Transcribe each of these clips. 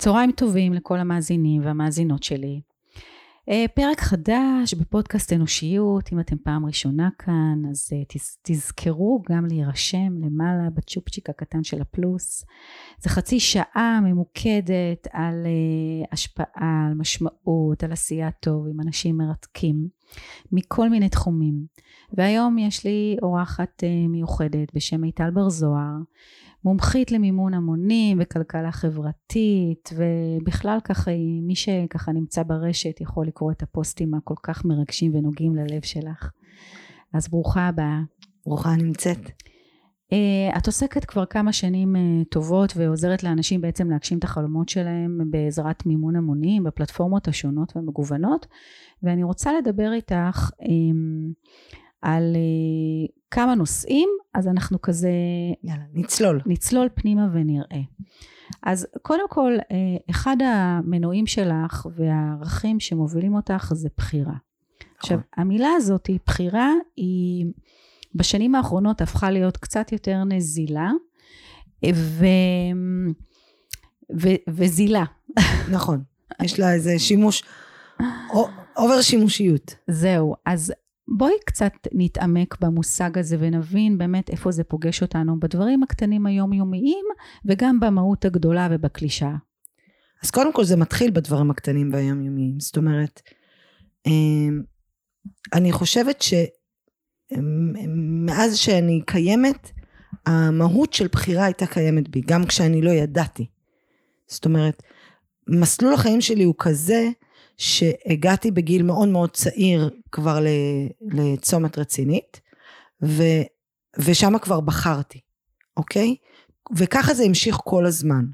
צהריים טובים לכל המאזינים והמאזינות שלי. אה, פרק חדש בפודקאסט אנושיות, אם אתם פעם ראשונה כאן, אז אה, תזכרו גם להירשם למעלה בצ'ופצ'יק הקטן של הפלוס. זה חצי שעה ממוקדת על אה, השפעה, על משמעות, על עשייה טוב עם אנשים מרתקים מכל מיני תחומים. והיום יש לי אורחת מיוחדת בשם מיטל בר זוהר. מומחית למימון המונים וכלכלה חברתית ובכלל ככה מי שככה נמצא ברשת יכול לקרוא את הפוסטים הכל כך מרגשים ונוגעים ללב שלך אז ברוכה הבאה. ברוכה נמצאת. Uh, את עוסקת כבר כמה שנים uh, טובות ועוזרת לאנשים בעצם להגשים את החלומות שלהם בעזרת מימון המונים בפלטפורמות השונות והמגוונות ואני רוצה לדבר איתך um, על uh, כמה נושאים אז אנחנו כזה יאללה נצלול. נצלול פנימה ונראה. אז קודם כל uh, אחד המנועים שלך והערכים שמובילים אותך זה בחירה. עכשיו נכון. המילה הזאת בחירה היא בשנים האחרונות הפכה להיות קצת יותר נזילה ו... ו... וזילה. נכון. יש לה איזה שימוש אובר שימושיות. זהו אז בואי קצת נתעמק במושג הזה ונבין באמת איפה זה פוגש אותנו בדברים הקטנים היומיומיים וגם במהות הגדולה ובקלישאה. אז קודם כל זה מתחיל בדברים הקטנים והיומיומיים. זאת אומרת, אמ, אני חושבת שמאז שאני קיימת, המהות של בחירה הייתה קיימת בי, גם כשאני לא ידעתי. זאת אומרת, מסלול החיים שלי הוא כזה שהגעתי בגיל מאוד מאוד צעיר כבר לצומת רצינית, ו, ושם כבר בחרתי, אוקיי? וככה זה המשיך כל הזמן.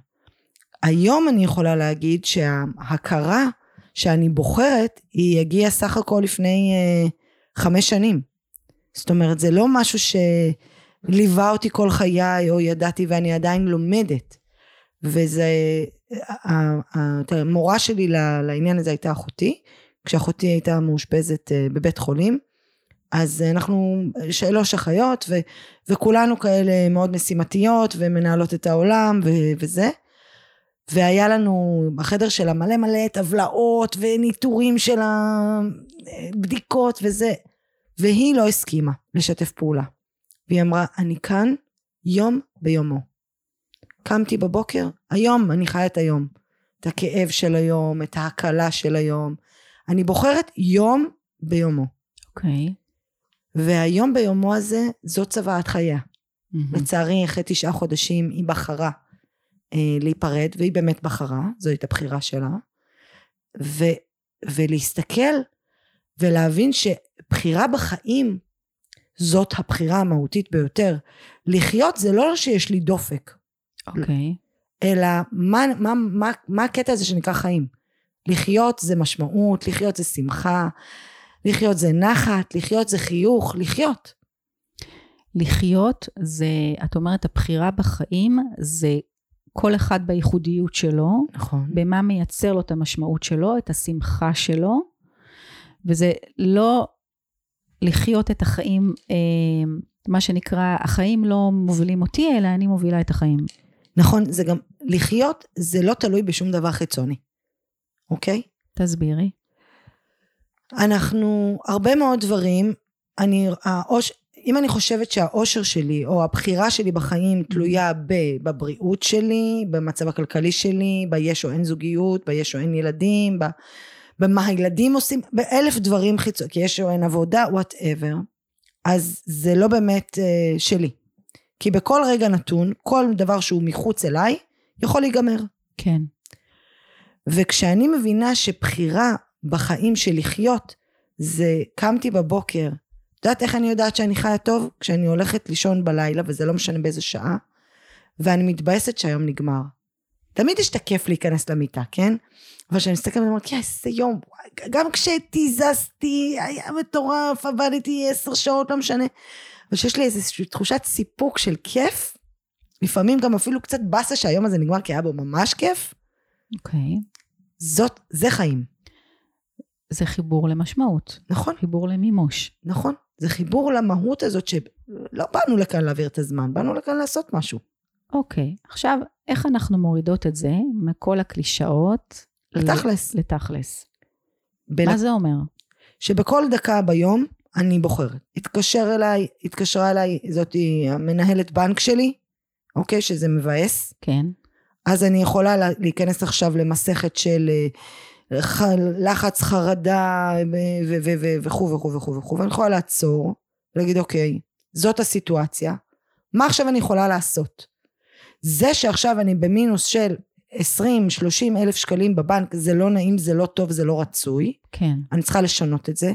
היום אני יכולה להגיד שההכרה שאני בוחרת, היא הגיעה סך הכל לפני אה, חמש שנים. זאת אומרת, זה לא משהו שליווה אותי כל חיי, או ידעתי ואני עדיין לומדת. וזה, המורה שלי לעניין הזה הייתה אחותי, כשאחותי הייתה מאושפזת אה, בבית חולים, אז אנחנו שלוש אחיות ו, וכולנו כאלה מאוד משימתיות ומנהלות את העולם ו, וזה. והיה לנו בחדר שלה מלא מלא טבלאות וניטורים של הבדיקות וזה. והיא לא הסכימה לשתף פעולה. והיא אמרה, אני כאן יום ביומו. קמתי בבוקר, היום אני חיה את היום. את הכאב של היום, את ההקלה של היום. אני בוחרת יום ביומו. אוקיי. Okay. והיום ביומו הזה, זו צוואת חייה. Mm-hmm. לצערי, אחרי תשעה חודשים היא בחרה אה, להיפרד, והיא באמת בחרה, זו הייתה בחירה שלה. ו, ולהסתכל ולהבין שבחירה בחיים זאת הבחירה המהותית ביותר. לחיות זה לא שיש לי דופק. אוקיי. Okay. אלא מה, מה, מה, מה הקטע הזה שנקרא חיים. לחיות זה משמעות, לחיות זה שמחה, לחיות זה נחת, לחיות זה חיוך, לחיות. לחיות זה, את אומרת, הבחירה בחיים זה כל אחד בייחודיות שלו, נכון. במה מייצר לו את המשמעות שלו, את השמחה שלו, וזה לא לחיות את החיים, אה, מה שנקרא, החיים לא מובילים אותי, אלא אני מובילה את החיים. נכון, זה גם, לחיות זה לא תלוי בשום דבר חיצוני, אוקיי? תסבירי. אנחנו, הרבה מאוד דברים, אני, האוש, אם אני חושבת שהאושר שלי או הבחירה שלי בחיים תלויה ב, בבריאות שלי, במצב הכלכלי שלי, ביש או אין זוגיות, ביש או אין ילדים, ב, במה הילדים עושים, באלף דברים חיצוניים, כי יש או אין עבודה, וואטאבר, אז זה לא באמת uh, שלי. כי בכל רגע נתון, כל דבר שהוא מחוץ אליי, יכול להיגמר. כן. וכשאני מבינה שבחירה בחיים של לחיות, זה קמתי בבוקר, את יודעת איך אני יודעת שאני חיה טוב? כשאני הולכת לישון בלילה, וזה לא משנה באיזה שעה, ואני מתבאסת שהיום נגמר. תמיד יש את הכיף להיכנס למיטה, כן? אבל כשאני מסתכלת ואני אומרת, איזה יום, גם כשתיזזתי, היה מטורף, עבדתי עשר שעות, לא משנה. אבל שיש לי איזושהי תחושת סיפוק של כיף, לפעמים גם אפילו קצת באסה שהיום הזה נגמר, כי היה בו ממש כיף. אוקיי. Okay. זאת, זה חיים. זה חיבור למשמעות. נכון. חיבור למימוש. נכון. זה חיבור למהות הזאת שלא באנו לכאן להעביר את הזמן, באנו לכאן לעשות משהו. אוקיי, עכשיו, איך אנחנו מורידות את זה מכל הקלישאות? לתכלס. לתכלס. בין- מה זה אומר? שבכל דקה ביום אני בוחרת. התקשר אליי, התקשרה אליי, זאתי המנהלת בנק שלי, אוקיי? שזה מבאס. כן, אז אני יכולה לה- להיכנס עכשיו למסכת של אה, ח- לחץ, חרדה וכו' וכו' וכו' וכו', ואני יכולה לעצור, ולהגיד אוקיי, זאת הסיטואציה, מה עכשיו אני יכולה לעשות? זה שעכשיו אני במינוס של 20-30 אלף שקלים בבנק, זה לא נעים, זה לא טוב, זה לא רצוי, כן, אני צריכה לשנות את זה,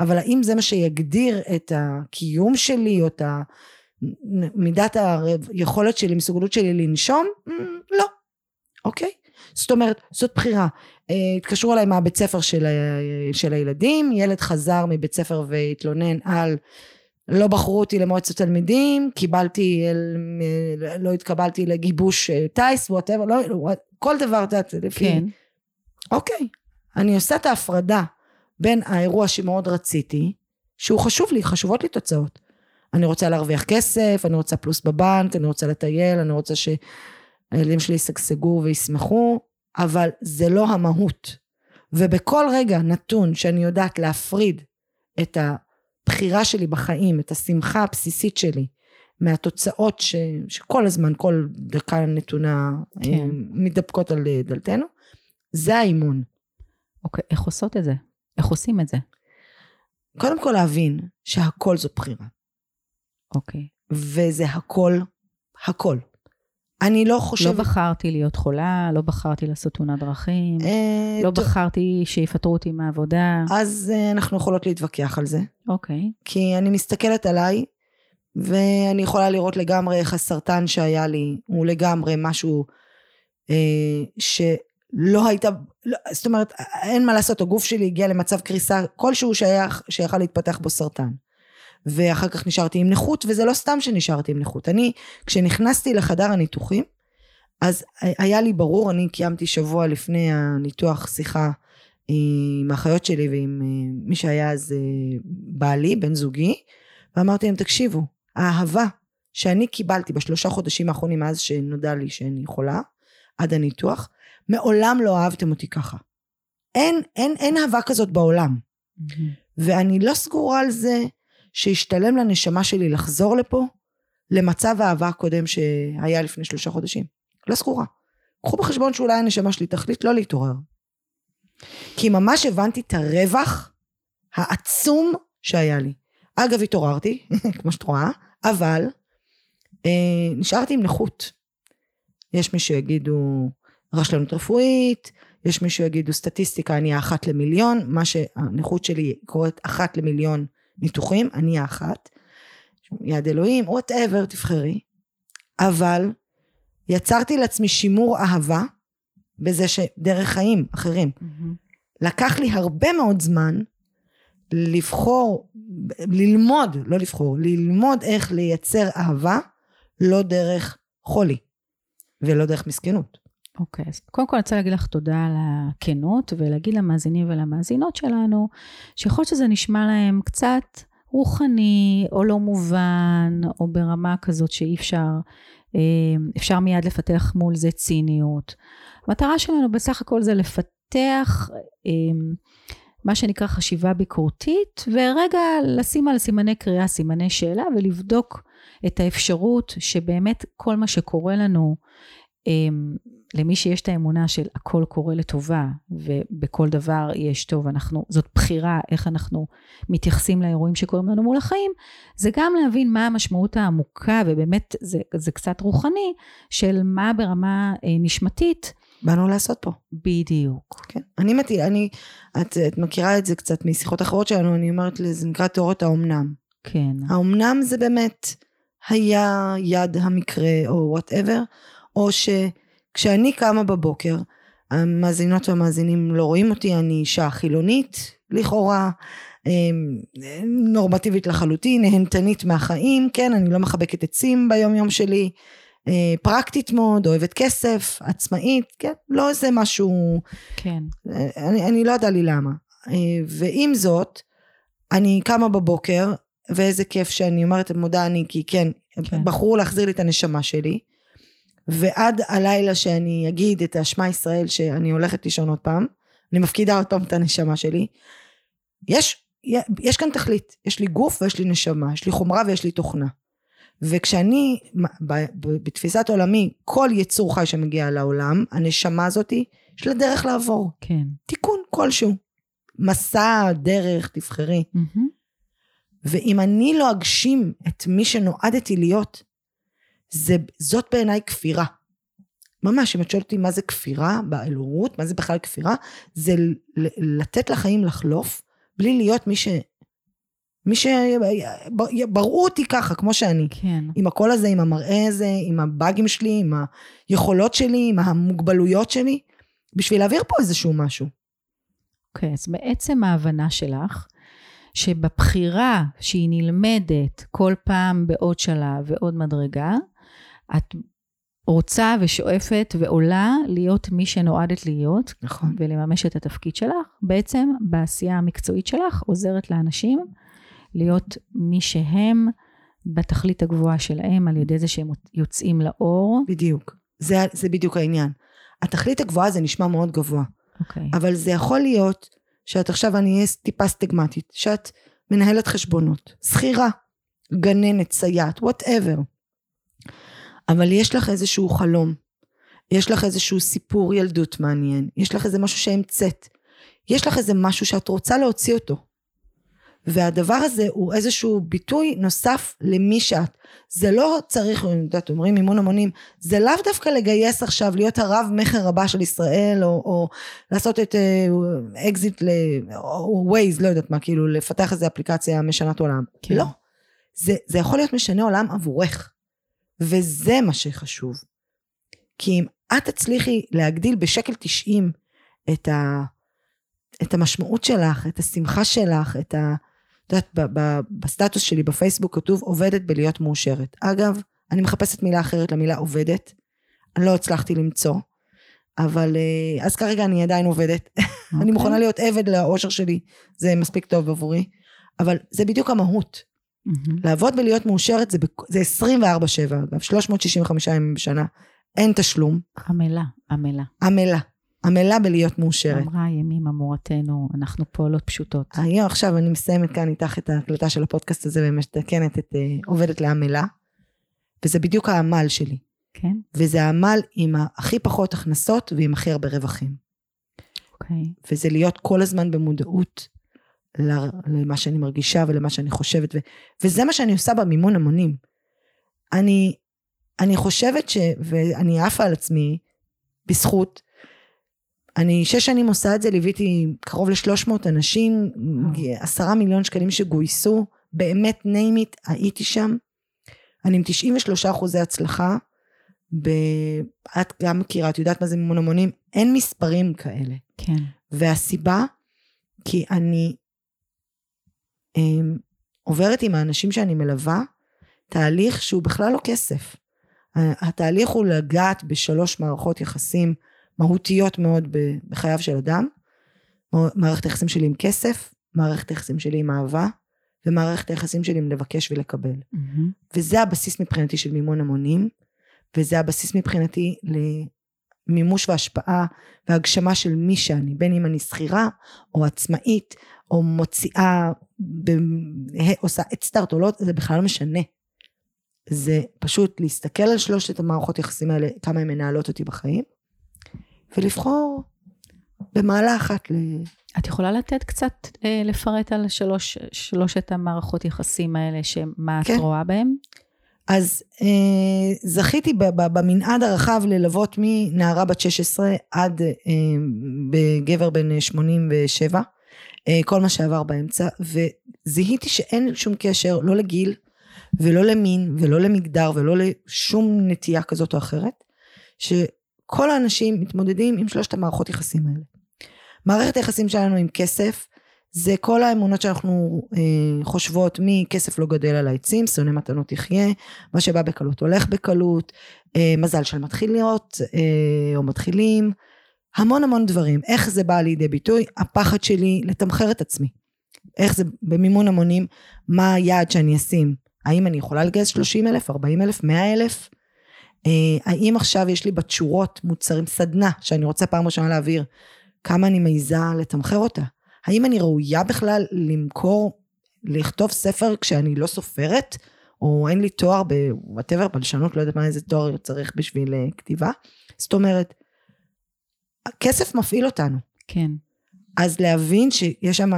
אבל האם זה מה שיגדיר את הקיום שלי, או את מידת היכולת שלי, מסוגלות שלי לנשום? Mm, לא. אוקיי? זאת אומרת, זאת בחירה. אה, התקשרו אליי מהבית ספר של, ה- של הילדים, ילד חזר מבית ספר והתלונן על לא בחרו אותי למועצת תלמידים, קיבלתי, אל, לא התקבלתי לגיבוש אה, טיס, whatever, לא, כל דבר, את יודעת, לפי... כן, אוקיי, אני עושה את ההפרדה בין האירוע שמאוד רציתי, שהוא חשוב לי, חשובות לי תוצאות. אני רוצה להרוויח כסף, אני רוצה פלוס בבנק, אני רוצה לטייל, אני רוצה שהילדים שלי ישגשגו וישמחו, אבל זה לא המהות. ובכל רגע נתון שאני יודעת להפריד את הבחירה שלי בחיים, את השמחה הבסיסית שלי, מהתוצאות ש, שכל הזמן, כל דקה נתונה, כן. כן. מתדפקות על דלתנו, זה האימון. אוקיי, איך עושות את זה? איך עושים את זה? קודם כל להבין שהכל זו בחירה, אוקיי. וזה הכל, הכל. אני לא לא חושבת... בחרתי להיות חולה, לא בחרתי לעשות תאונת דרכים, אה, לא טוב, בחרתי שיפטרו אותי מהעבודה. אז אה, אנחנו יכולות להתווכח על זה, אוקיי, כי אני מסתכלת עליי, ואני יכולה לראות לגמרי איך הסרטן שהיה לי, הוא לגמרי משהו אה, שלא הייתה, לא, זאת אומרת, אין מה לעשות, הגוף שלי הגיע למצב קריסה כלשהו שייך, שיכל להתפתח בו סרטן. ואחר כך נשארתי עם נכות, וזה לא סתם שנשארתי עם נכות. אני, כשנכנסתי לחדר הניתוחים, אז היה לי ברור, אני קיימתי שבוע לפני הניתוח שיחה עם האחיות שלי ועם אה, מי שהיה אז אה, בעלי, בן זוגי, ואמרתי להם, תקשיבו, האהבה שאני קיבלתי בשלושה חודשים האחרונים מאז שנודע לי שאני חולה, עד הניתוח, מעולם לא אהבתם אותי ככה. אין, אין, אין אהבה כזאת בעולם. ואני לא סגורה על זה שישתלם לנשמה שלי לחזור לפה למצב האהבה הקודם שהיה לפני שלושה חודשים. לא סגורה. קחו בחשבון שאולי הנשמה שלי תחליט לא להתעורר. כי ממש הבנתי את הרווח העצום שהיה לי. אגב, התעוררתי, כמו שאת רואה, אבל אה, נשארתי עם נכות. יש מי שיגידו רשלנות רפואית, יש מי שיגידו סטטיסטיקה, אני האחת למיליון, מה שהנכות שלי קוראת אחת למיליון ניתוחים, אני האחת, יד אלוהים, וואטאבר, תבחרי. אבל יצרתי לעצמי שימור אהבה בזה שדרך חיים אחרים. מהמם. לקח לי הרבה מאוד זמן לבחור, ללמוד, לא לבחור, ללמוד איך לייצר אהבה לא דרך חולי ולא דרך מסכנות. אוקיי, אז קודם כל אני רוצה להגיד לך תודה על הכנות, ולהגיד למאזינים ולמאזינות שלנו, שיכול להיות שזה נשמע להם קצת רוחני, או לא מובן, או ברמה כזאת שאי אפשר, אה, אפשר מיד לפתח מול זה ציניות. המטרה שלנו בסך הכל זה לפתח אה, מה שנקרא חשיבה ביקורתית, ורגע לשים על סימני קריאה, סימני שאלה, ולבדוק את האפשרות שבאמת כל מה שקורה לנו, למי שיש את האמונה של הכל קורה לטובה ובכל דבר יש טוב, אנחנו, זאת בחירה איך אנחנו מתייחסים לאירועים שקורים לנו מול החיים, זה גם להבין מה המשמעות העמוקה ובאמת זה, זה קצת רוחני של מה ברמה אה, נשמתית באנו לעשות פה. בדיוק. כן. אני מטיל, אני, את, את מכירה את זה קצת משיחות אחרות שלנו, אני אומרת, זה נקרא תיאוריות האומנם. כן, האומנם זה באמת היה יד המקרה או וואטאבר, או שכשאני קמה בבוקר, המאזינות והמאזינים לא רואים אותי, אני אישה חילונית, לכאורה, אמ, נורמטיבית לחלוטין, נהנתנית מהחיים, כן, אני לא מחבקת עצים ביום יום שלי, אה, פרקטית מאוד, אוהבת כסף, עצמאית, כן, לא איזה משהו, כן, אני, אני לא יודע לי למה. אה, ועם זאת, אני קמה בבוקר, ואיזה כיף שאני אומרת, מודה אני, כי כן. כן. בחרו להחזיר לי את הנשמה שלי, ועד הלילה שאני אגיד את השמע ישראל שאני הולכת לישון עוד פעם, אני מפקידה עוד פעם את הנשמה שלי, יש, יש כאן תכלית, יש לי גוף ויש לי נשמה, יש לי חומרה ויש לי תוכנה. וכשאני, בתפיסת עולמי, כל יצור חי שמגיע לעולם, הנשמה הזאתי, יש לה דרך לעבור. כן. תיקון כלשהו. מסע, דרך, תבחרי. Mm-hmm. ואם אני לא אגשים את מי שנועדתי להיות, זה, זאת בעיניי כפירה. ממש, אם את שואלת אותי מה זה כפירה באלוהות, מה זה בכלל כפירה, זה לתת לחיים לחלוף, בלי להיות מי ש... מי שבראו אותי ככה, כמו שאני. כן. עם הקול הזה, עם המראה הזה, עם הבאגים שלי, עם היכולות שלי, עם המוגבלויות שלי, בשביל להעביר פה איזשהו משהו. אוקיי, okay, אז בעצם ההבנה שלך, שבבחירה שהיא נלמדת כל פעם בעוד שלב ועוד מדרגה, את רוצה ושואפת ועולה להיות מי שנועדת להיות. נכון. ולממש את התפקיד שלך. בעצם בעשייה המקצועית שלך עוזרת לאנשים להיות מי שהם בתכלית הגבוהה שלהם על ידי זה שהם יוצאים לאור. בדיוק. זה, זה בדיוק העניין. התכלית הגבוהה זה נשמע מאוד גבוה. אוקיי. אבל זה יכול להיות שאת עכשיו, אני אהיה טיפה סטיגמטית, שאת מנהלת חשבונות, שכירה, גננת, סייעת, whatever. אבל יש לך איזשהו חלום, יש לך איזשהו סיפור ילדות מעניין, יש לך איזה משהו שהמצאת, יש לך איזה משהו שאת רוצה להוציא אותו. והדבר הזה הוא איזשהו ביטוי נוסף למי שאת. זה לא צריך, אני יודעת, אומרים מימון המונים, זה לאו דווקא לגייס עכשיו להיות הרב מכר הבא של ישראל, או, או לעשות את אקזיט, אה, או Waze, לא יודעת מה, כאילו לפתח איזה אפליקציה משנת עולם. כן. לא. זה, זה יכול להיות משנה עולם עבורך. וזה מה שחשוב. כי אם את תצליחי להגדיל בשקל תשעים את, ה, את המשמעות שלך, את השמחה שלך, את ה... את יודעת, בסטטוס שלי בפייסבוק כתוב עובדת בלהיות מאושרת. אגב, אני מחפשת מילה אחרת למילה עובדת. אני לא הצלחתי למצוא. אבל אה, אז כרגע אני עדיין עובדת. Okay. אני אוקיי. מוכנה להיות עבד לאושר שלי, זה מספיק טוב עבורי. אבל זה בדיוק המהות. Mm-hmm. לעבוד ולהיות מאושרת זה, זה 24-7, אגב, 365 ימים בשנה. אין תשלום. עמלה, עמלה. עמלה. עמלה בלהיות מאושרת. אמרה ימים אמורתנו, אנחנו פועלות פשוטות. היום עכשיו אני מסיימת כאן איתך את ההקלטה של הפודקאסט הזה ומתקנת את uh, עובדת לעמלה, וזה בדיוק העמל שלי. כן. וזה העמל עם הכי פחות הכנסות ועם הכי הרבה רווחים. אוקיי. Okay. וזה להיות כל הזמן במודעות למה שאני מרגישה ולמה שאני חושבת, ו, וזה מה שאני עושה במימון המונים. אני, אני חושבת ש... ואני עפה על עצמי בזכות אני שש שנים עושה את זה, ליוויתי קרוב לשלוש מאות אנשים, עשרה מיליון שקלים שגויסו, באמת ניימית, הייתי שם. אני עם 93 אחוזי הצלחה, ב... את גם מכירה, את יודעת מה זה מימון המונים, אין מספרים כאלה. כן. והסיבה, כי אני עוברת עם האנשים שאני מלווה, תהליך שהוא בכלל לא כסף. התהליך הוא לגעת בשלוש מערכות יחסים מהותיות מאוד בחייו של אדם. מערכת היחסים שלי עם כסף, מערכת היחסים שלי עם אהבה, ומערכת היחסים שלי עם לבקש ולקבל. Mm-hmm. וזה הבסיס מבחינתי של מימון המונים, וזה הבסיס מבחינתי למימוש והשפעה והגשמה של מי שאני, בין אם אני שכירה או עצמאית, או מוציאה, עושה אדסטארט או לא, זה בכלל לא משנה. זה פשוט להסתכל על שלושת המערכות יחסים האלה, כמה הן מנהלות אותי בחיים, ולבחור במעלה אחת ל... את יכולה לתת קצת אה, לפרט על שלוש, שלושת המערכות יחסים האלה, שמה כן. את רואה בהם? אז אה, זכיתי במנעד הרחב ללוות מנערה בת 16 עד אה, בגבר בן 87, אה, כל מה שעבר באמצע, וזיהיתי שאין שום קשר לא לגיל ולא למין ולא למגדר ולא לשום נטייה כזאת או אחרת, ש... כל האנשים מתמודדים עם שלושת המערכות יחסים האלה. מערכת היחסים שלנו עם כסף, זה כל האמונות שאנחנו אה, חושבות מכסף לא גדל על העצים, שונא מתנות יחיה, מה שבא בקלות הולך בקלות, אה, מזל של מתחילות אה, או מתחילים, המון המון דברים. איך זה בא לידי ביטוי? הפחד שלי לתמחר את עצמי. איך זה במימון המונים, מה היעד שאני אשים? האם אני יכולה לגייס 30 אלף, 40 אלף, 100 אלף? אה, האם עכשיו יש לי בתשורות מוצרים, סדנה, שאני רוצה פעם ראשונה להעביר, כמה אני מעיזה לתמחר אותה? האם אני ראויה בכלל למכור, לכתוב ספר כשאני לא סופרת? או אין לי תואר בוואטאבר, בלשנות, לא יודעת מה איזה תואר צריך בשביל אה, כתיבה. זאת אומרת, הכסף מפעיל אותנו. כן. אז להבין שיש שם,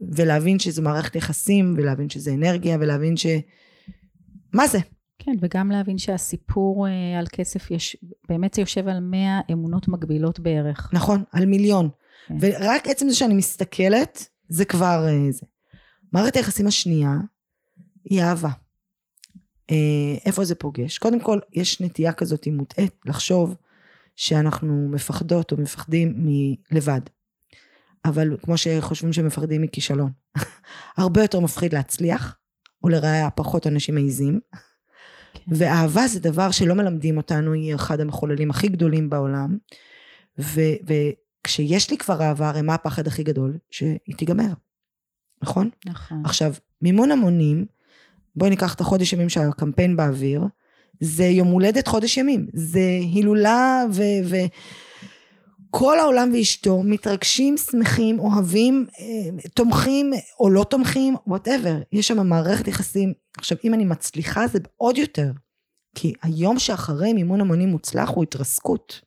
ולהבין שזה מערכת יחסים, ולהבין שזה אנרגיה, ולהבין ש... מה זה? כן, וגם להבין שהסיפור אה, על כסף יש, באמת זה יושב על 100 אמונות מגבילות בערך. נכון, על מיליון. כן. ורק עצם זה שאני מסתכלת, זה כבר אה, זה. מערכת היחסים השנייה היא אהבה. אה, איפה זה פוגש? קודם כל, יש נטייה כזאת מוטעית לחשוב שאנחנו מפחדות או מפחדים מלבד. אבל כמו שחושבים שמפחדים מכישלון. הרבה יותר מפחיד להצליח, ולראיה פחות אנשים מעיזים. כן. ואהבה זה דבר שלא מלמדים אותנו, היא אחד המחוללים הכי גדולים בעולם. ו, וכשיש לי כבר אהבה, הרי מה הפחד הכי גדול? שהיא תיגמר, נכון? נכון. עכשיו, מימון המונים, בואי ניקח את החודש ימים שהקמפיין באוויר, זה יום הולדת חודש ימים, זה הילולה ו... ו כל העולם ואשתו מתרגשים, שמחים, אוהבים, אה, תומכים או לא תומכים, וואטאבר. יש שם מערכת יחסים. עכשיו, אם אני מצליחה זה עוד יותר. כי היום שאחרי מימון המונים מוצלח הוא התרסקות.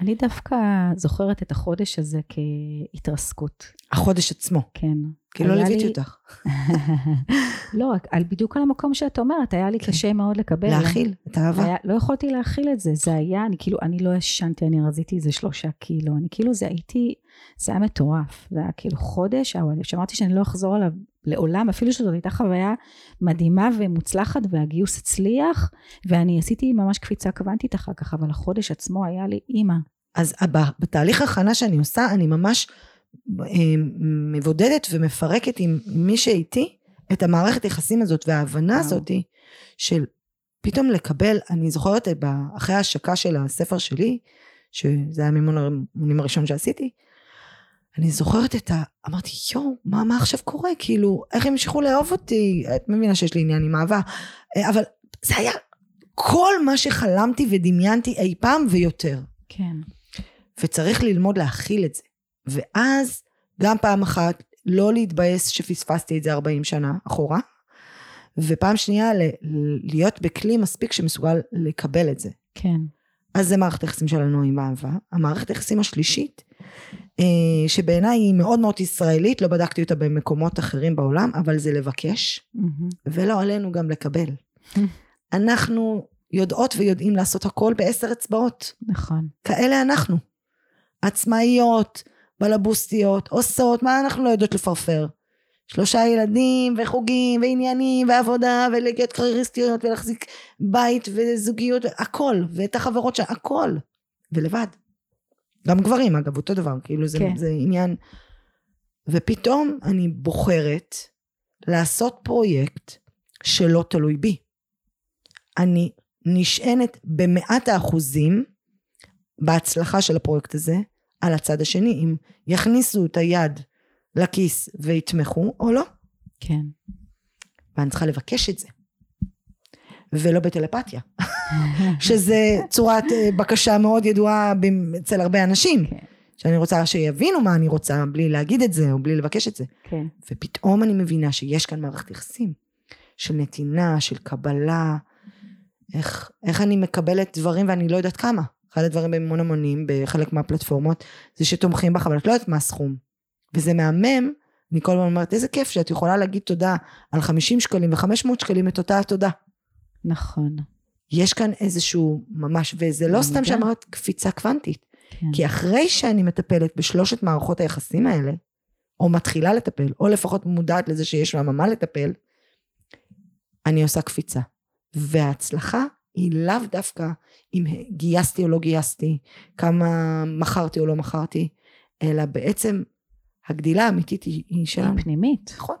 אני דווקא זוכרת את החודש הזה כהתרסקות. החודש עצמו. כן. כי לא היה ליוויתי לי- אותך. לא, רק על, בדיוק על המקום שאת אומרת, היה לי כן. קשה מאוד לקבל. להכיל את האהבה. היה, לא יכולתי להכיל את זה, זה היה, אני כאילו, אני לא ישנתי, אני רזיתי איזה שלושה קילו, אני כאילו, זה הייתי, זה היה מטורף, זה היה כאילו חודש, אבל שאמרתי שאני לא אחזור עליו לעולם, אפילו שזאת הייתה חוויה מדהימה ומוצלחת, והגיוס הצליח, ואני עשיתי ממש קפיצה קוונטית אחר כך, אבל החודש עצמו היה לי אימא. אז ב- בתהליך הכנה שאני עושה, אני ממש אה, מבודדת ומפרקת עם מי שאיתי את המערכת יחסים הזאת וההבנה וואו. הזאת של פתאום לקבל, אני זוכרת אחרי ההשקה של הספר שלי, שזה היה המימון המונים הראשון שעשיתי, אני זוכרת את ה... אמרתי, יואו, מה, מה עכשיו קורה? כאילו, איך הם המשיכו לאהוב אותי? את מבינה שיש לי עניין עם אהבה. אה, אבל זה היה כל מה שחלמתי ודמיינתי אי פעם ויותר. כן. וצריך ללמוד להכיל את זה. ואז גם פעם אחת לא להתבאס שפספסתי את זה 40 שנה אחורה, ופעם שנייה ל- להיות בכלי מספיק שמסוגל לקבל את זה. כן. אז זה מערכת היחסים שלנו עם אהבה. המערכת היחסים השלישית, אה, שבעיניי היא מאוד מאוד ישראלית, לא בדקתי אותה במקומות אחרים בעולם, אבל זה לבקש, מהמם. ולא עלינו גם לקבל. אנחנו יודעות ויודעים לעשות הכל בעשר אצבעות. נכון. כאלה אנחנו. עצמאיות, בלבוסטיות, עושות, מה אנחנו לא יודעות לפרפר? שלושה ילדים וחוגים ועניינים ועבודה ולהיות קרייריסטיות ולהחזיק בית וזוגיות, הכל, ואת החברות שם, הכל. ולבד. גם גברים אגב, אותו דבר, כאילו זה, כן. זה עניין. ופתאום אני בוחרת לעשות פרויקט שלא תלוי בי. אני נשענת במאת האחוזים בהצלחה של הפרויקט הזה על הצד השני, אם יכניסו את היד לכיס ויתמכו או לא. כן. ואני צריכה לבקש את זה. ולא בטלפתיה, שזה צורת אה, בקשה מאוד ידועה אצל הרבה אנשים, כן. שאני רוצה שיבינו מה אני רוצה בלי להגיד את זה או בלי לבקש את זה. כן. ופתאום אני מבינה שיש כאן מערכת יחסים של נתינה, של קבלה, איך, איך אני מקבלת דברים ואני לא יודעת כמה. אחד הדברים במימון המונים בחלק מהפלטפורמות זה שתומכים בך אבל את לא יודעת מה הסכום. וזה מהמם, אני כל הזמן אומרת איזה כיף שאת יכולה להגיד תודה על 50 שקלים ו-500 שקלים את אותה התודה. נכון. יש כאן איזשהו ממש, וזה לא סתם. שאמרת קפיצה קוונטית. כן. כי אחרי שאני מטפלת בשלושת מערכות היחסים האלה, או מתחילה לטפל, או לפחות מודעת לזה שיש שם מה לטפל, אני עושה קפיצה. וההצלחה היא לאו דווקא אם גייסתי או לא גייסתי, כמה מכרתי או לא מכרתי, אלא בעצם הגדילה האמיתית היא, היא שלנו. היא פנימית. נכון.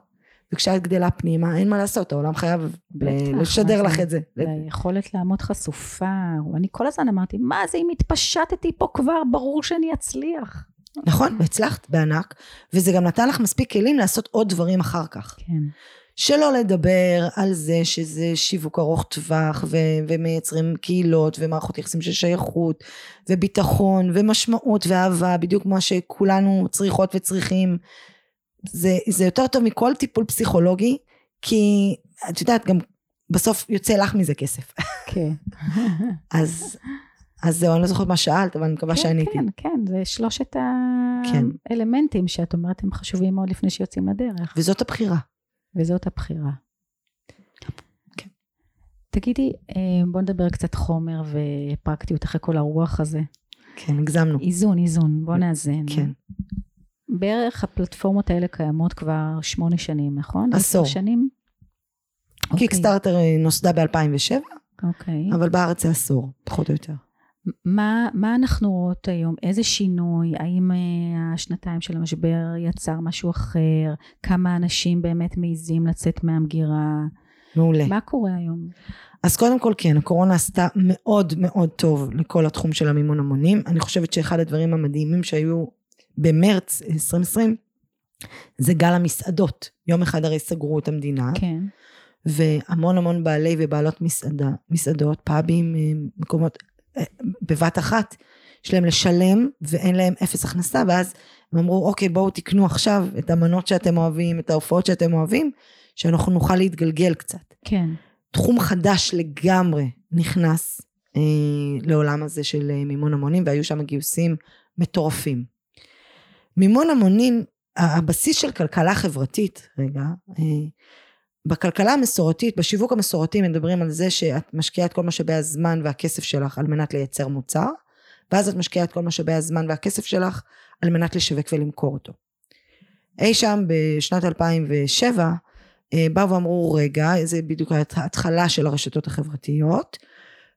וכשאת גדלה פנימה, אין מה לעשות, העולם חייב ל- לשדר לך? את זה. היכולת לעמוד חשופה, אני כל הזמן אמרתי, מה זה אם התפשטתי פה כבר, ברור שאני אצליח. נכון, והצלחת בענק, וזה גם נתן לך מספיק כלים לעשות עוד דברים אחר כך. כן. שלא לדבר על זה שזה שיווק ארוך טווח ו- ומייצרים קהילות ומערכות יחסים של שייכות וביטחון ומשמעות ואהבה בדיוק מה שכולנו צריכות וצריכים. זה, זה יותר טוב מכל טיפול פסיכולוגי כי את יודעת גם בסוף יוצא לך מזה כסף. כן. אז אז זהו אני לא זוכרת מה שאלת אבל אני מקווה כן, שעניתי. כן, כן, זה שלושת כן. האלמנטים שאת אומרת הם חשובים מאוד לפני שיוצאים לדרך, וזאת הבחירה וזאת הבחירה. כן. תגידי, אה, בוא נדבר קצת חומר ופרקטיות אחרי כל הרוח הזה. כן הגזמנו איזון, איזון, בוא נאזן. כן בערך הפלטפורמות האלה קיימות כבר שמונה שנים, נכון? עשור. עשר שנים? קיקסטארטר אה, נוסדה ב-2007 אוקיי. אבל בארץ זה עשור פחות או יותר מה, מה אנחנו רואות היום? איזה שינוי? האם אה, השנתיים של המשבר יצר משהו אחר? כמה אנשים באמת מעיזים לצאת מהמגירה? מעולה מה קורה היום? אז קודם כל כן, הקורונה עשתה מאוד מאוד טוב לכל התחום של המימון המונים. אני חושבת שאחד הדברים המדהימים שהיו במרץ 2020 זה גל המסעדות. יום אחד הרי סגרו את המדינה, כן, והמון המון בעלי ובעלות מסעדה, מסעדות, פאבים, אה, מקומות, בבת אחת, יש להם לשלם ואין להם אפס הכנסה, ואז הם אמרו, אוקיי, בואו תקנו עכשיו את המנות שאתם אוהבים, את ההופעות שאתם אוהבים, שאנחנו נוכל להתגלגל קצת. כן, תחום חדש לגמרי נכנס אה, לעולם הזה של אה, מימון המונים והיו שם גיוסים מטורפים. מימון המונים, הבסיס של כלכלה חברתית, רגע, אה, בכלכלה המסורתית, בשיווק המסורתי מדברים על זה שאת משקיעה את כל משאבי הזמן והכסף שלך על מנת לייצר מוצר, ואז את משקיעה את כל משאבי הזמן והכסף שלך על מנת לשווק ולמכור אותו. אי שם בשנת 2007 אה, באו ואמרו רגע, זה בדיוק ההתחלה של הרשתות החברתיות,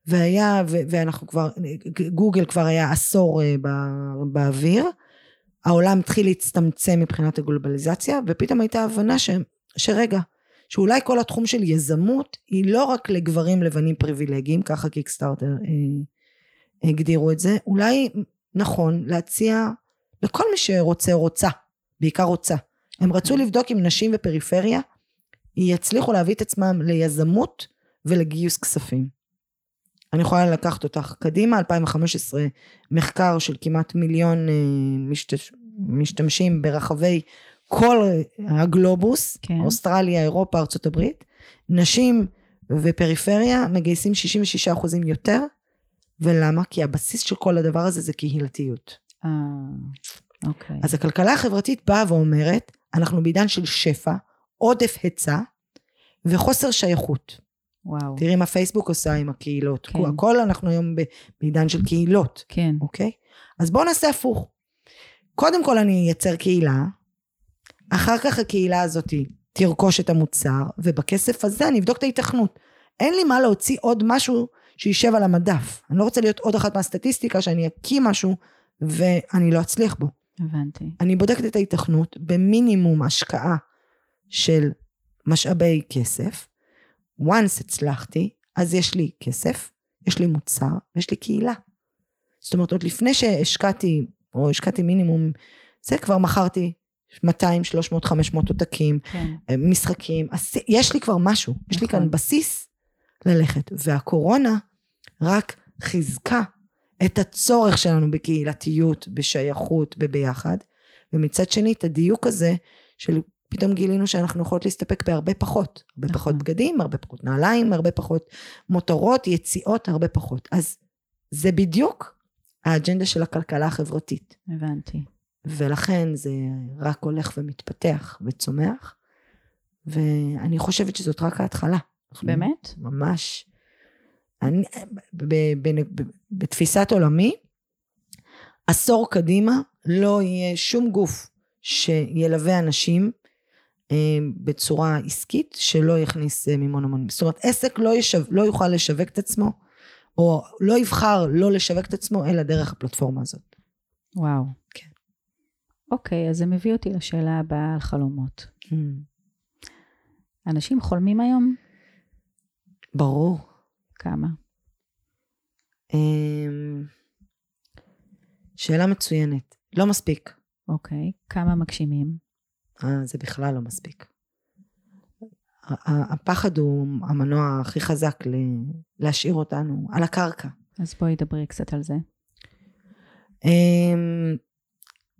והיה, ואנחנו כבר, גוגל כבר היה עשור אה, בא- באוויר, העולם התחיל להצטמצם מבחינת הגלובליזציה, ופתאום הייתה הבנה ש, שרגע, שאולי כל התחום של יזמות היא לא רק לגברים לבנים פריבילגיים, ככה קיקסטארטר אה, הגדירו את זה, אולי נכון להציע לכל מי שרוצה רוצה, בעיקר רוצה. הם רצו לבדוק אם נשים בפריפריה יצליחו להביא את עצמם ליזמות ולגיוס כספים. אני יכולה לקחת אותך קדימה, 2015 מחקר של כמעט מיליון אה, משתש... משתמשים ברחבי כל הגלובוס, כן. אוסטרליה, אירופה, הברית, נשים ופריפריה מגייסים 66% יותר, ולמה? כי הבסיס של כל הדבר הזה זה קהילתיות. אה, אוקיי. אז הכלכלה החברתית באה ואומרת, אנחנו בעידן של שפע, עודף היצע וחוסר שייכות. וואו. תראי מה פייסבוק עושה עם הקהילות. כן. הכל אנחנו היום בעידן של קהילות, כן, אוקיי? אז בואו נעשה הפוך. קודם כל אני אייצר קהילה, אחר כך הקהילה הזאת תרכוש את המוצר, ובכסף הזה אני אבדוק את ההיתכנות. אין לי מה להוציא עוד משהו שישב על המדף. אני לא רוצה להיות עוד אחת מהסטטיסטיקה שאני אקים משהו ואני לא אצליח בו. הבנתי. אני בודקת את ההיתכנות במינימום השקעה של משאבי כסף. once הצלחתי, אז יש לי כסף, יש לי מוצר ויש לי קהילה. זאת אומרת, עוד לפני שהשקעתי, או השקעתי מינימום, זה כבר מכרתי 200, 300, 500 עותקים, כן, משחקים, אז יש לי כבר משהו, יש לי נכון. כאן בסיס ללכת. והקורונה רק חיזקה את הצורך שלנו בקהילתיות, בשייכות, בביחד, ומצד שני את הדיוק הזה של פתאום גילינו שאנחנו יכולות להסתפק בהרבה פחות. הרבה נכון. פחות בגדים, הרבה פחות נעליים, הרבה פחות מותרות, יציאות, הרבה פחות. אז זה בדיוק האג'נדה של הכלכלה החברתית. הבנתי. ולכן זה רק הולך ומתפתח וצומח, ואני חושבת שזאת רק ההתחלה. באמת? ממש. אני, ב, ב, ב, ב, בתפיסת עולמי, עשור קדימה לא יהיה שום גוף שילווה אנשים אה, בצורה עסקית שלא יכניס אה, מימון המונים. זאת אומרת, עסק לא, ישו, לא יוכל לשווק את עצמו, או לא יבחר לא לשווק את עצמו, אלא דרך הפלטפורמה הזאת. וואו. כן. אוקיי, אז זה מביא אותי לשאלה הבאה על חלומות. אנשים חולמים היום? ברור. כמה? אמ, שאלה מצוינת. לא מספיק. אוקיי. כמה מגשימים? אה, זה בכלל לא מספיק. הפחד הוא המנוע הכי חזק להשאיר אותנו על הקרקע. אז בואי דברי קצת על זה.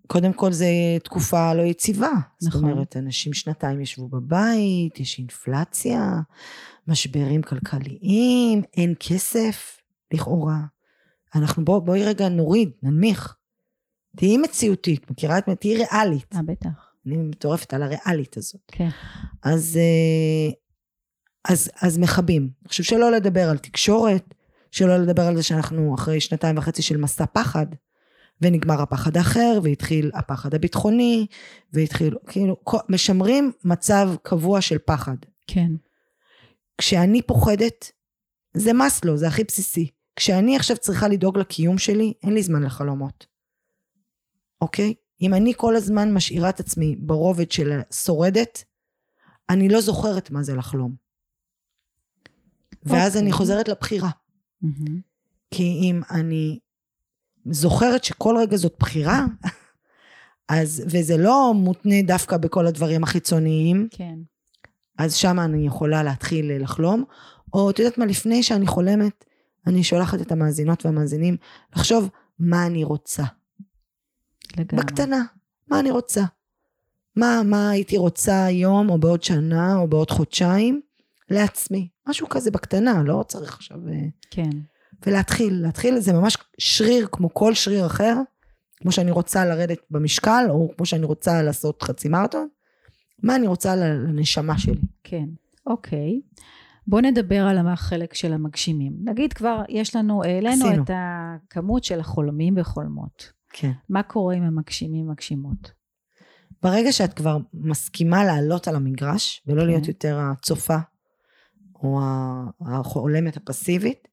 קודם כל זה תקופה לא יציבה. נכון. זאת אומרת, אנשים שנתיים ישבו בבית, יש אינפלציה, משברים כלכליים, אין כסף, לכאורה. אנחנו בוא, בואי רגע נוריד, ננמיך. תהיי מציאותית, מכירה את... תהיי ריאלית. אה, בטח. אני מטורפת על הריאלית הזאת. כן. אז, אה, אז, אז מכבים. חושב שלא לדבר על תקשורת, שלא לדבר על זה שאנחנו אחרי שנתיים וחצי של מסע פחד, ונגמר הפחד האחר, והתחיל הפחד הביטחוני, והתחיל, כאילו, משמרים מצב קבוע של פחד. כן. כשאני פוחדת, זה מסלו, זה הכי בסיסי. כשאני עכשיו צריכה לדאוג לקיום שלי, אין לי זמן לחלומות. אוקיי? אם אני כל הזמן משאירה את עצמי ברובד של שורדת, אני לא זוכרת מה זה לחלום. ואז אני אוקיי. חוזרת לבחירה. Mm-hmm. כי אם אני זוכרת שכל רגע זאת בחירה, אז, וזה לא מותנה דווקא בכל הדברים החיצוניים, כן. אז שם אני יכולה להתחיל לחלום, או את יודעת מה, לפני שאני חולמת, אני שולחת את המאזינות והמאזינים לחשוב מה אני רוצה. לגמרי. בקטנה, מה אני רוצה. מה, מה הייתי רוצה היום, או בעוד שנה, או בעוד חודשיים, לעצמי. משהו כזה בקטנה, לא צריך עכשיו... אה, כן. ולהתחיל, להתחיל זה ממש שריר כמו כל שריר אחר, כמו שאני רוצה לרדת במשקל, או כמו שאני רוצה לעשות חצי מרתון, מה אני רוצה לנשמה שלי. כן, אוקיי. בוא נדבר על החלק של המגשימים. נגיד כבר, יש לנו, העלינו את הכמות של החולמים וחולמות. כן. מה קורה עם המגשימים מגשימות? ברגע שאת כבר מסכימה לעלות על המגרש, ולא כן. להיות יותר הצופה, או החולמת הפסיבית,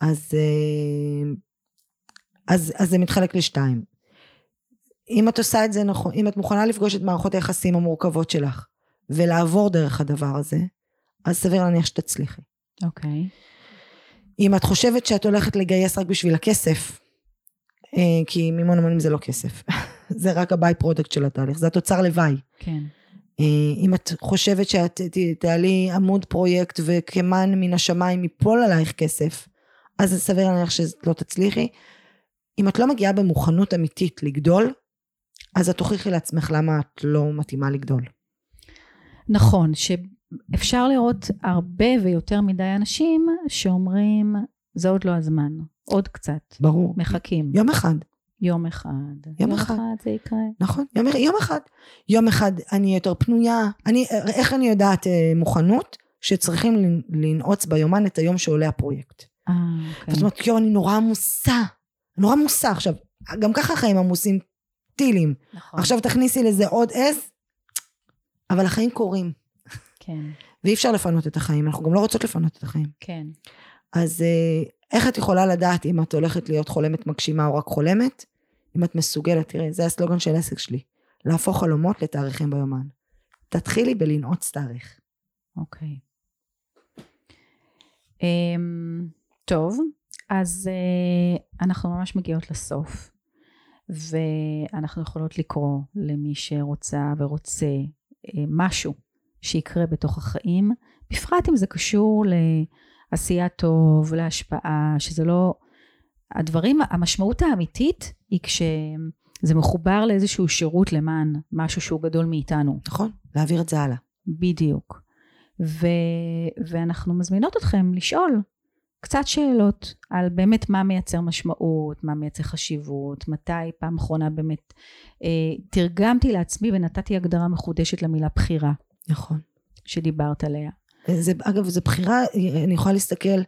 אז, אה, אז, אז זה מתחלק לשתיים. אם את עושה את זה נכון, אם את מוכנה לפגוש את מערכות היחסים המורכבות שלך, ולעבור דרך הדבר הזה, אז סביר להניח שתצליחי. אוקיי. Okay. אם את חושבת שאת הולכת לגייס רק בשביל הכסף, אה, כי מימון המונים זה לא כסף, זה רק ה by-product של התהליך, זה התוצר לוואי. כן. אה, אם את חושבת שאת תעלי עמוד פרויקט וכמן מן השמיים ייפול עלייך כסף, אז סביר להניח שלא תצליחי. אם את לא מגיעה במוכנות אמיתית לגדול, אז את תוכיחי לעצמך למה את לא מתאימה לגדול. נכון, שאפשר לראות הרבה ויותר מדי אנשים שאומרים, זה עוד לא הזמן, עוד קצת. ברור. מחכים. יום אחד. יום אחד. יום, יום אחד. אחד זה יקרה. נכון, יום, יום אחד. יום אחד אני יותר פנויה. אני, איך אני יודעת אה, מוכנות? שצריכים לנעוץ ביומן את היום שעולה הפרויקט. אה, אוקיי. זאת אומרת, יואו, אני נורא עמוסה. נורא עמוסה. עכשיו, גם ככה החיים עמוסים טילים. נכון. עכשיו תכניסי לזה עוד עז, אבל החיים קורים. כן. ואי אפשר לפנות את החיים, אנחנו גם לא רוצות לפנות את החיים. כן. אז אה, איך את יכולה לדעת אם את הולכת להיות חולמת מגשימה או רק חולמת? אם את מסוגלת, תראי, זה הסלוגן של עסק שלי, להפוך חלומות לתאריכים ביומן. תתחילי בלנעוץ תאריך. אוקיי. Um, טוב, אז uh, אנחנו ממש מגיעות לסוף, ואנחנו יכולות לקרוא למי שרוצה ורוצה uh, משהו שיקרה בתוך החיים, בפרט אם זה קשור לעשייה טוב, להשפעה, שזה לא... הדברים, המשמעות האמיתית היא כשזה מחובר לאיזשהו שירות למען משהו שהוא גדול מאיתנו. נכון, להעביר את זה הלאה. בדיוק. ו, ואנחנו מזמינות אתכם לשאול קצת שאלות על באמת מה מייצר משמעות, מה מייצר חשיבות, מתי פעם אחרונה באמת אה, תרגמתי לעצמי ונתתי הגדרה מחודשת למילה בחירה. נכון. שדיברת עליה. זה, אגב, זו בחירה, אני יכולה להסתכל,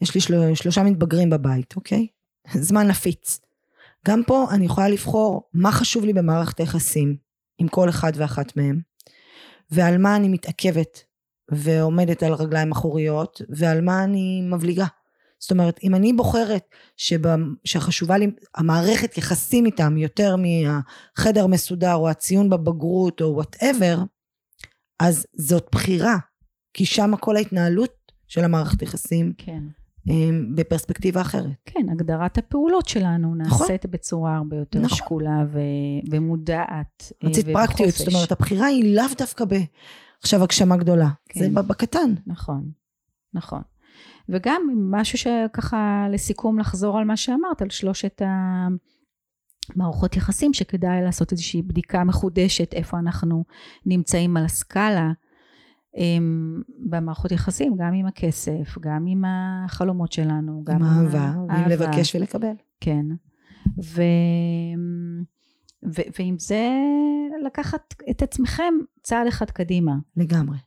יש לי של, שלושה מתבגרים בבית, אוקיי? זמן נפיץ. גם פה אני יכולה לבחור מה חשוב לי במערכת היחסים עם כל אחד ואחת מהם, ועל מה אני מתעכבת ועומדת על רגליים אחוריות, ועל מה אני מבליגה. זאת אומרת, אם אני בוחרת שבא, שחשובה לי המערכת יחסים איתם יותר מהחדר מסודר או הציון בבגרות או וואטאבר, אז זאת בחירה, כי שם כל ההתנהלות של המערכת יחסים כן. בפרספקטיבה אחרת. כן, הגדרת הפעולות שלנו נכון. נעשית בצורה הרבה יותר נכון. שקולה ו- ומודעת רצית פרקטיות, זאת אומרת, הבחירה היא לאו דווקא ב... עכשיו הגשמה גדולה. כן. זה בקטן. נכון, נכון. וגם משהו שככה לסיכום לחזור על מה שאמרת, על שלושת המערכות יחסים, שכדאי לעשות איזושהי בדיקה מחודשת איפה אנחנו נמצאים על הסקאלה. אמ, במערכות יחסים, גם עם הכסף, גם עם החלומות שלנו, גם עם אהבה, האהבה. לבקש ולקבל. כן. ו... ו... ועם זה לקחת את עצמכם צעד אחד קדימה. לגמרי.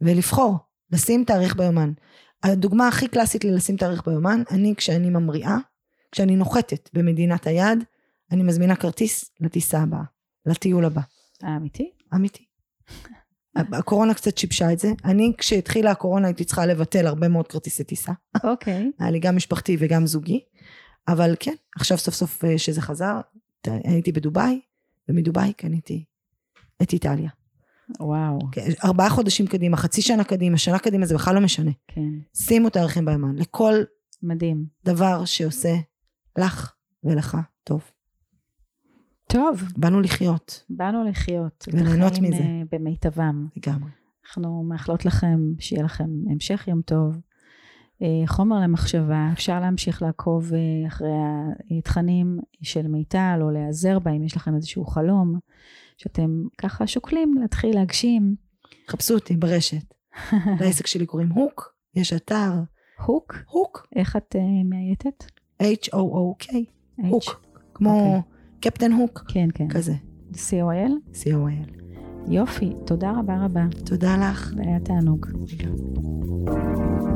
ולבחור, לשים תאריך ביומן. הדוגמה הכי קלאסית ללשים תאריך ביומן, אני כשאני ממריאה, כשאני נוחתת במדינת היעד, אני מזמינה כרטיס לטיסה הבאה, לטיול הבא. האמיתי? אמיתי. הקורונה קצת שיבשה את זה. אני, כשהתחילה הקורונה, הייתי צריכה לבטל הרבה מאוד כרטיסי טיסה. אוקיי. היה לי גם משפחתי וגם זוגי. אבל כן, עכשיו סוף סוף אה, שזה חזר, הייתי בדובאי, ומדובאי קניתי את איטליה. וואו. כן, ארבעה חודשים קדימה, חצי שנה קדימה, שנה קדימה, זה בכלל לא משנה. כן. שימו תאריכים ביומן, לכל מדהים. דבר שעושה לך ולך טוב. טוב, באנו לחיות, באנו לחיות. את וליהנות מזה. אה, במיטבם. לגמרי. אנחנו מאחלות לכם שיהיה לכם המשך יום טוב. אה, חומר למחשבה, אפשר להמשיך לעקוב אה, אחרי התכנים של מיטל או להיעזר בה אם יש לכם איזשהו חלום שאתם ככה שוקלים להתחיל להגשים. חפשו אותי ברשת. לעסק שלי קוראים הוק, יש אתר, הוק, הוק, איך את אה, מאייתת? H-O-O-K. הוק, כמו קפטן הוק, כן, כן. כזה, C-O-L? C-O-L. יופי, תודה רבה רבה. תודה לך. זה היה תענוג. לגמרי.